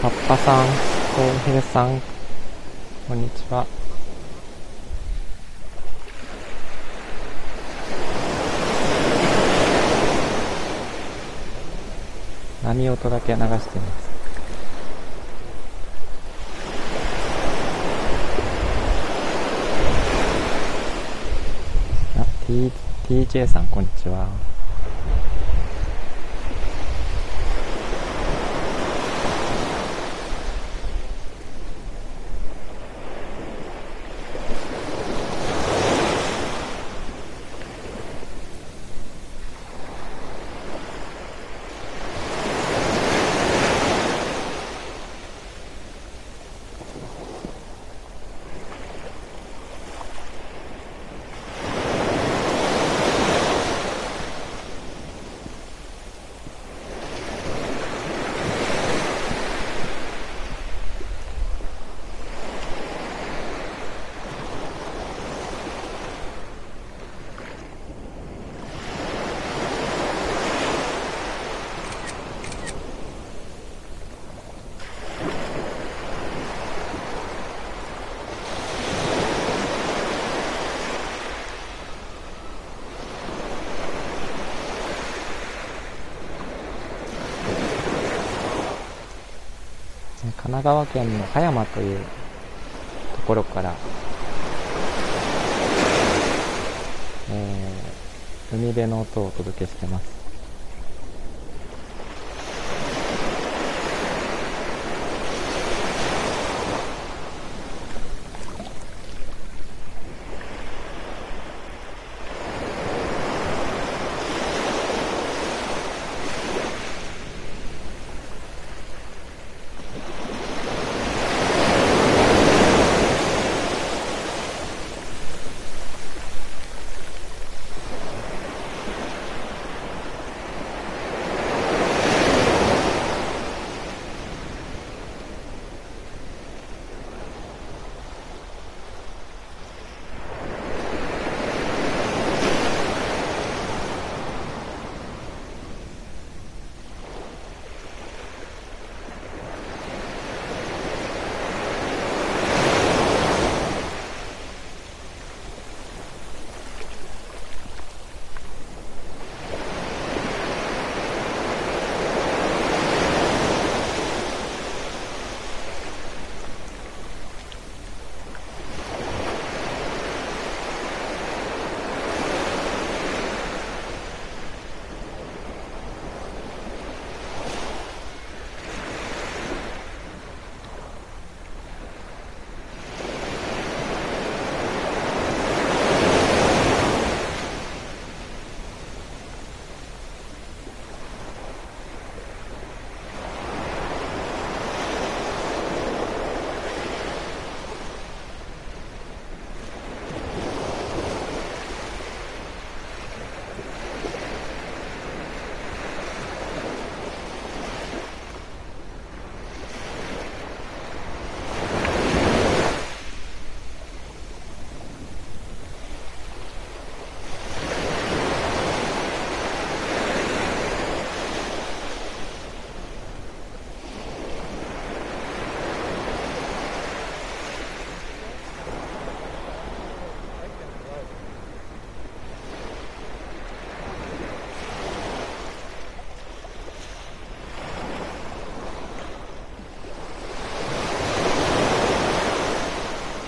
カッパさん、コウヘイさん、こんにちは。波音だけ流してみます。あ、T、TJ さん、こんにちは。神奈川県の葉山というところから、えー、海辺の音をお届けしてます。